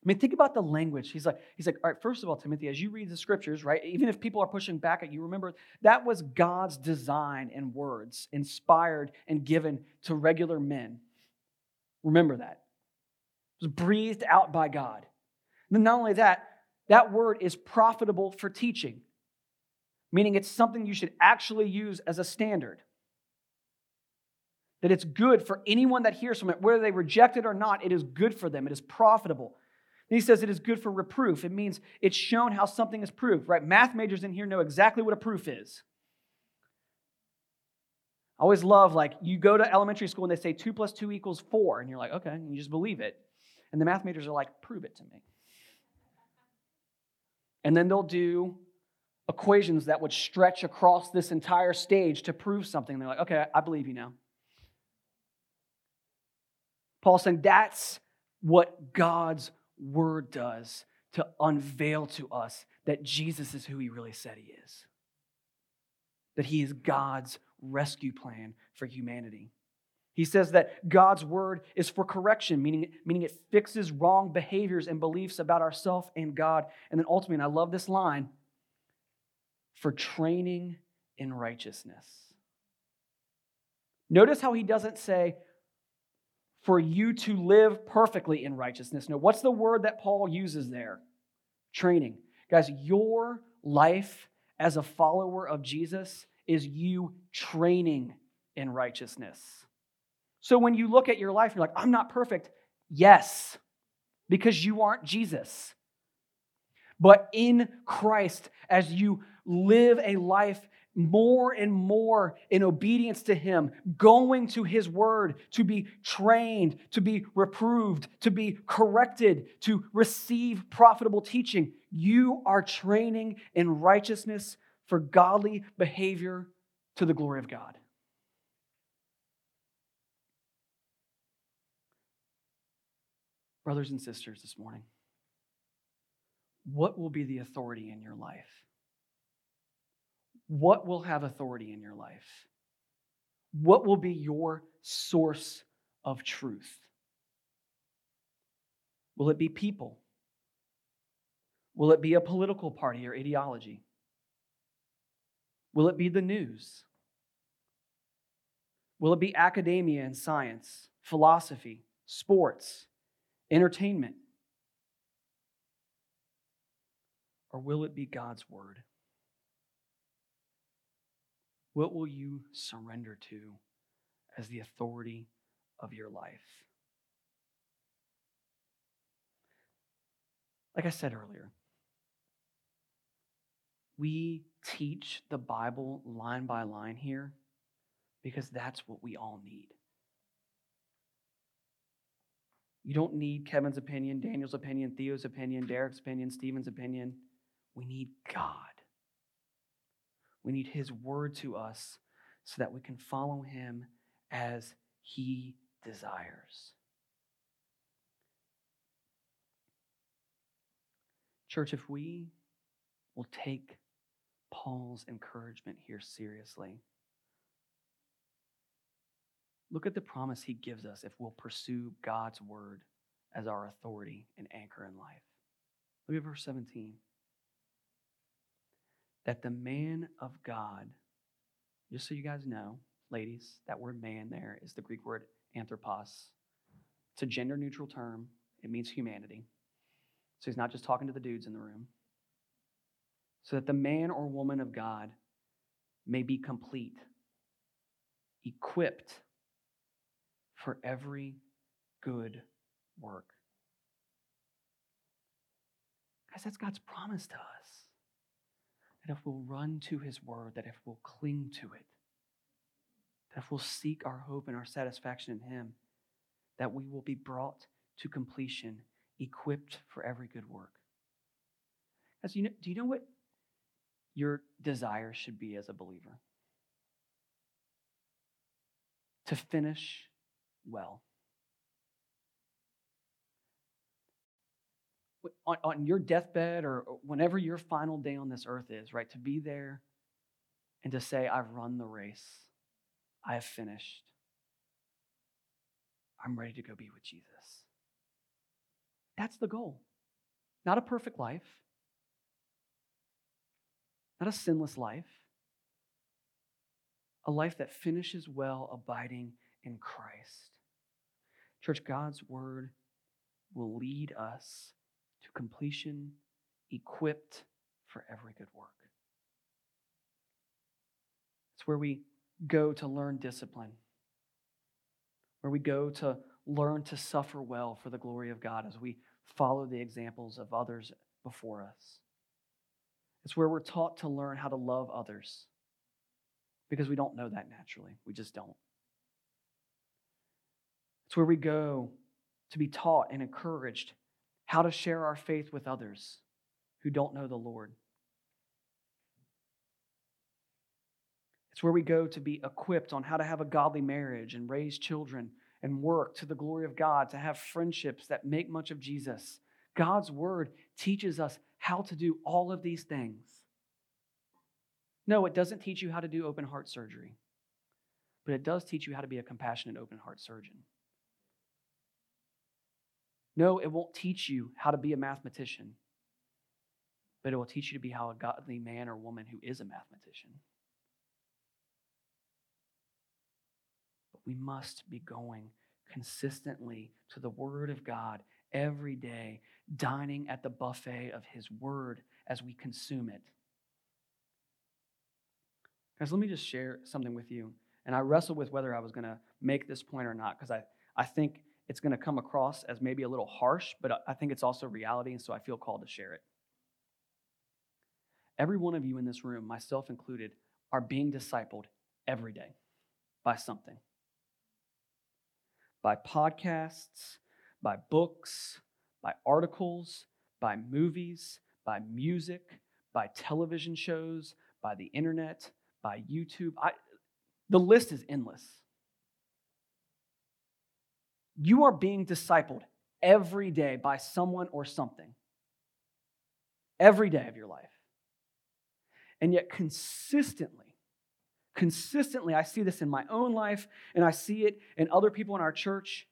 I mean, think about the language. He's like, he's like, all right, first of all, Timothy, as you read the scriptures, right, even if people are pushing back at you, remember that was God's design and words, inspired and given to regular men. Remember that. It was breathed out by God. And not only that, that word is profitable for teaching meaning it's something you should actually use as a standard. That it's good for anyone that hears from it, whether they reject it or not, it is good for them. It is profitable. He says it is good for reproof. It means it's shown how something is proved, right? Math majors in here know exactly what a proof is. I always love, like, you go to elementary school and they say two plus two equals four, and you're like, okay, and you just believe it. And the math majors are like, prove it to me. And then they'll do equations that would stretch across this entire stage to prove something. They're like, okay, I believe you now. Paul's saying that's what God's word does to unveil to us that Jesus is who he really said he is, that he is God's rescue plan for humanity. He says that God's word is for correction, meaning, meaning it fixes wrong behaviors and beliefs about ourselves and God. And then ultimately, and I love this line, for training in righteousness. Notice how he doesn't say, for you to live perfectly in righteousness. No, what's the word that Paul uses there? Training. Guys, your life as a follower of Jesus is you training in righteousness. So when you look at your life, you're like, I'm not perfect. Yes, because you aren't Jesus. But in Christ, as you live a life more and more in obedience to Him, going to His Word to be trained, to be reproved, to be corrected, to receive profitable teaching, you are training in righteousness for godly behavior to the glory of God. Brothers and sisters, this morning, what will be the authority in your life? What will have authority in your life? What will be your source of truth? Will it be people? Will it be a political party or ideology? Will it be the news? Will it be academia and science, philosophy, sports, entertainment? Or will it be God's word? What will you surrender to as the authority of your life? Like I said earlier, we teach the Bible line by line here because that's what we all need. You don't need Kevin's opinion, Daniel's opinion, Theo's opinion, Derek's opinion, Stephen's opinion. We need God. We need His word to us so that we can follow Him as He desires. Church, if we will take Paul's encouragement here seriously, look at the promise he gives us if we'll pursue God's word as our authority and anchor in life. Look at verse 17 that the man of God, just so you guys know, ladies, that word man there is the Greek word anthropos. It's a gender neutral term, it means humanity. So he's not just talking to the dudes in the room. So that the man or woman of God may be complete, equipped for every good work. Guys, that's God's promise to us that if we'll run to his word, that if we'll cling to it, that if we'll seek our hope and our satisfaction in him, that we will be brought to completion, equipped for every good work. As you know, do you know what your desire should be as a believer? To finish well. On, on your deathbed or uh, whenever your final day on this earth is, right? To be there and to say, I've run the race, I have finished, I'm ready to go be with Jesus. That's the goal. Not a perfect life, not a sinless life, a life that finishes well, abiding in Christ. Church, God's word will lead us completion, equipped for every good work. It's where we go to learn discipline, where we go to learn to suffer well for the glory of God as we follow the examples of others before us. It's where we're taught to learn how to love others because we don't know that naturally. We just don't. It's where we go to be taught and encouraged how to share our faith with others who don't know the Lord. It's where we go to be equipped on how to have a godly marriage and raise children and work to the glory of God, to have friendships that make much of Jesus. God's word teaches us how to do all of these things. No, it doesn't teach you how to do open heart surgery, but it does teach you how to be a compassionate, open heart surgeon. No, it won't teach you how to be a mathematician, but it will teach you to be how a godly man or woman who is a mathematician. But we must be going consistently to the Word of God every day, dining at the buffet of His Word as we consume it. Guys, let me just share something with you. And I wrestled with whether I was going to make this point or not because I, I think it's going to come across as maybe a little harsh, but I think it's also reality, and so I feel called to share it. Every one of you in this room, myself included, are being discipled every day by something by podcasts, by books, by articles, by movies, by music, by television shows, by the internet, by YouTube. I, the list is endless. You are being discipled every day by someone or something. Every day of your life. And yet, consistently, consistently, I see this in my own life and I see it in other people in our church.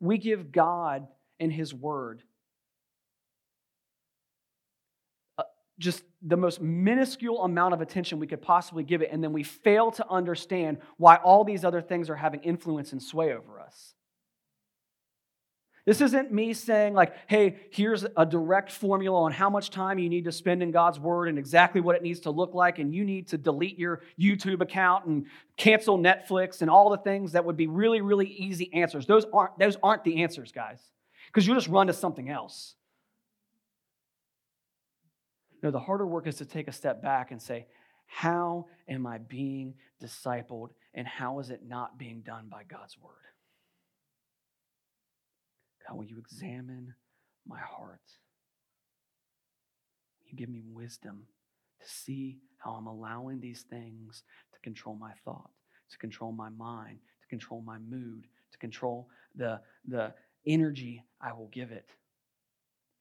We give God and His Word uh, just the most minuscule amount of attention we could possibly give it, and then we fail to understand why all these other things are having influence and sway over us. This isn't me saying, like, hey, here's a direct formula on how much time you need to spend in God's Word and exactly what it needs to look like, and you need to delete your YouTube account and cancel Netflix and all the things that would be really, really easy answers. Those aren't, those aren't the answers, guys, because you'll just run to something else. No, the harder work is to take a step back and say, how am I being discipled and how is it not being done by God's word? God, will you examine my heart? Will you give me wisdom to see how I'm allowing these things to control my thought, to control my mind, to control my mood, to control the, the energy I will give it?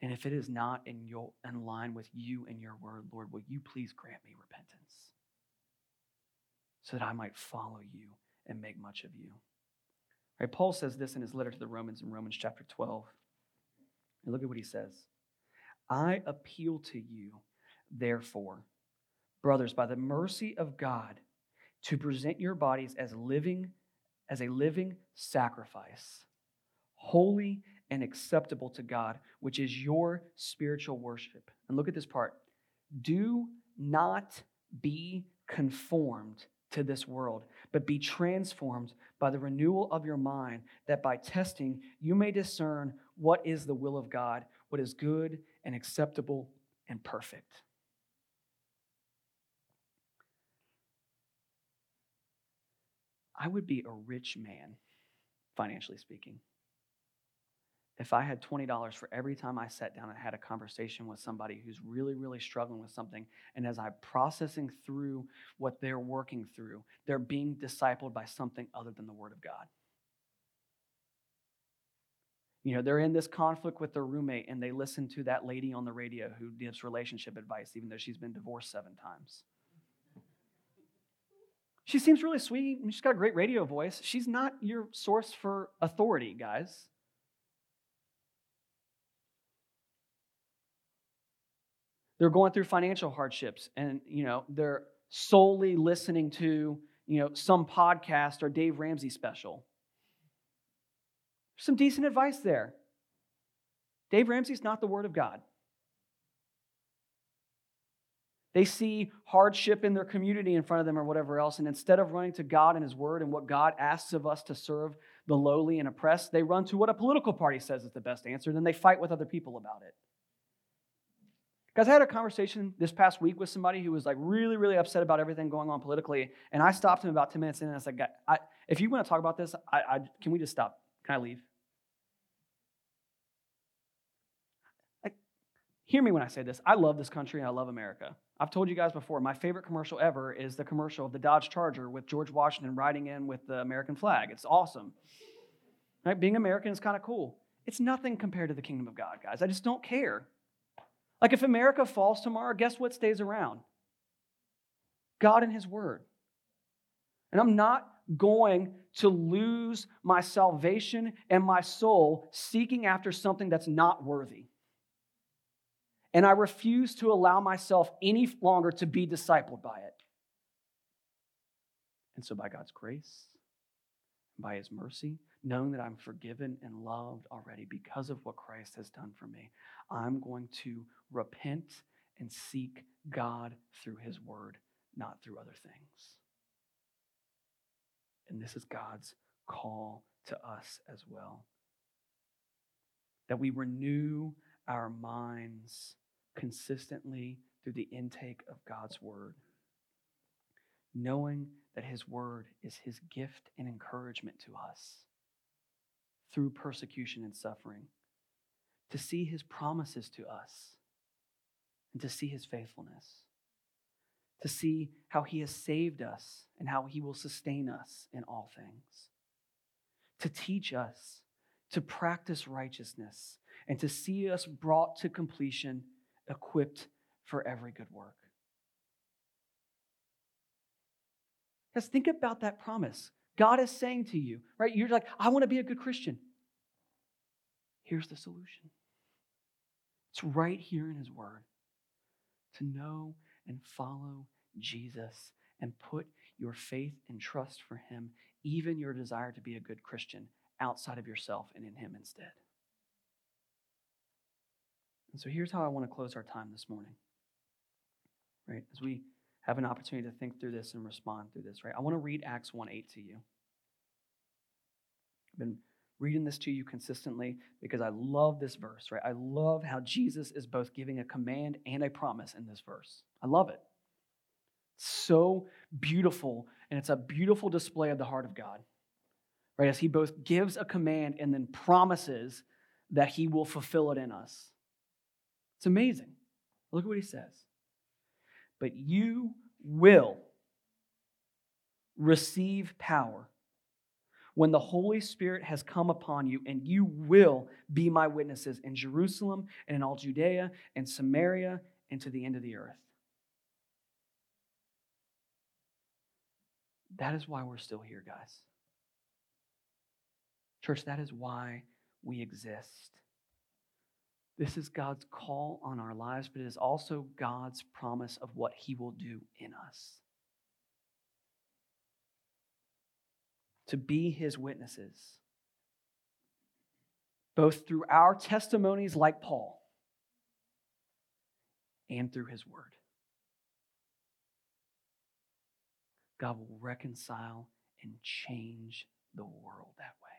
And if it is not in, your, in line with you and your word, Lord, will you please grant me repentance so that I might follow you and make much of you? Right, Paul says this in his letter to the Romans in Romans chapter 12. And look at what he says. I appeal to you, therefore, brothers, by the mercy of God, to present your bodies as living, as a living sacrifice, holy and acceptable to God, which is your spiritual worship. And look at this part. Do not be conformed to this world, but be transformed by the renewal of your mind, that by testing you may discern what is the will of God, what is good and acceptable and perfect. I would be a rich man, financially speaking if I had $20 for every time I sat down and had a conversation with somebody who's really, really struggling with something, and as I'm processing through what they're working through, they're being discipled by something other than the Word of God. You know, they're in this conflict with their roommate and they listen to that lady on the radio who gives relationship advice, even though she's been divorced seven times. She seems really sweet. She's got a great radio voice. She's not your source for authority, guys. They're going through financial hardships and you know they're solely listening to you know some podcast or dave ramsey special. Some decent advice there. Dave ramsey's not the word of god. They see hardship in their community in front of them or whatever else and instead of running to god and his word and what god asks of us to serve the lowly and oppressed they run to what a political party says is the best answer then they fight with other people about it Guys, I had a conversation this past week with somebody who was like really, really upset about everything going on politically. And I stopped him about 10 minutes in and I said, if you want to talk about this, I, I, can we just stop? Can I leave? Hear me when I say this. I love this country and I love America. I've told you guys before, my favorite commercial ever is the commercial of the Dodge Charger with George Washington riding in with the American flag. It's awesome. Right? Being American is kind of cool. It's nothing compared to the kingdom of God, guys. I just don't care. Like if America falls tomorrow, guess what stays around? God and His Word. And I'm not going to lose my salvation and my soul seeking after something that's not worthy. And I refuse to allow myself any longer to be discipled by it. And so, by God's grace, by His mercy, knowing that I'm forgiven and loved already because of what Christ has done for me, I'm going to repent and seek God through His Word, not through other things. And this is God's call to us as well. That we renew our minds consistently through the intake of God's Word, knowing that His Word is His gift and encouragement to us through persecution and suffering, to see His promises to us, and to see His faithfulness to see how he has saved us and how he will sustain us in all things, to teach us to practice righteousness, and to see us brought to completion, equipped for every good work. Guys, think about that promise. God is saying to you, right? You're like, I want to be a good Christian. Here's the solution. It's right here in His Word to know and follow Jesus and put your faith and trust for Him, even your desire to be a good Christian, outside of yourself and in Him instead. And so here's how I want to close our time this morning. Right? As we have an opportunity to think through this and respond through this, right? I want to read Acts 1 8 to you. I've been reading this to you consistently because I love this verse, right? I love how Jesus is both giving a command and a promise in this verse. I love it. It's so beautiful, and it's a beautiful display of the heart of God, right? As He both gives a command and then promises that He will fulfill it in us. It's amazing. Look at what He says. But you will receive power when the Holy Spirit has come upon you, and you will be my witnesses in Jerusalem and in all Judea and Samaria and to the end of the earth. That is why we're still here, guys. Church, that is why we exist. This is God's call on our lives, but it is also God's promise of what He will do in us. To be his witnesses, both through our testimonies, like Paul, and through his word. God will reconcile and change the world that way.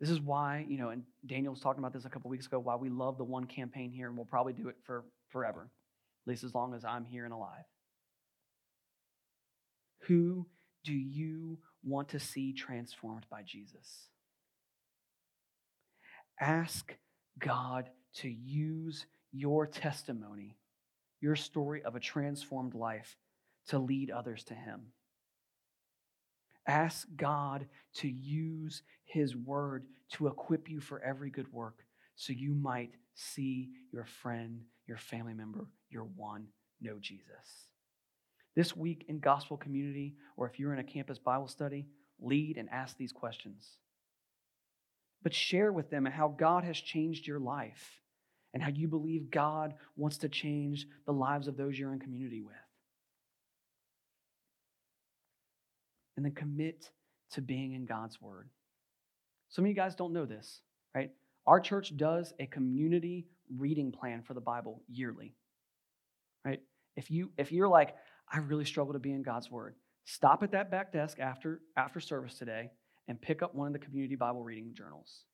This is why, you know, and Daniel was talking about this a couple weeks ago, why we love the one campaign here, and we'll probably do it for forever, at least as long as I'm here and alive. Who do you want to see transformed by Jesus? Ask God to use your testimony, your story of a transformed life, to lead others to Him. Ask God to use His word to equip you for every good work so you might see your friend, your family member, your one know Jesus. This week in gospel community, or if you're in a campus Bible study, lead and ask these questions. But share with them how God has changed your life and how you believe God wants to change the lives of those you're in community with. And then commit to being in God's Word. Some of you guys don't know this, right? Our church does a community reading plan for the Bible yearly, right? If you if you're like, I really struggle to be in God's Word. Stop at that back desk after, after service today and pick up one of the community Bible reading journals.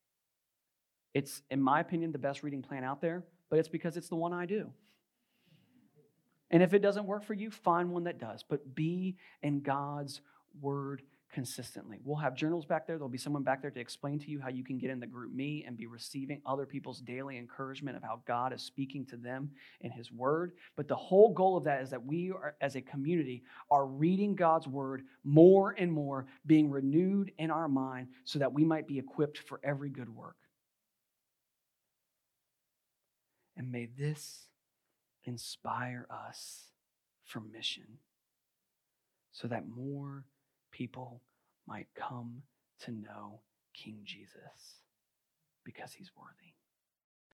It's, in my opinion, the best reading plan out there, but it's because it's the one I do. And if it doesn't work for you, find one that does. But be in God's Word consistently. We'll have journals back there. There'll be someone back there to explain to you how you can get in the GroupMe and be receiving other people's daily encouragement of how God is speaking to them in His Word. But the whole goal of that is that we, are, as a community, are reading God's Word more and more, being renewed in our mind so that we might be equipped for every good work. And may this inspire us for mission. so that more people might come to know King Jesus because he's worthy.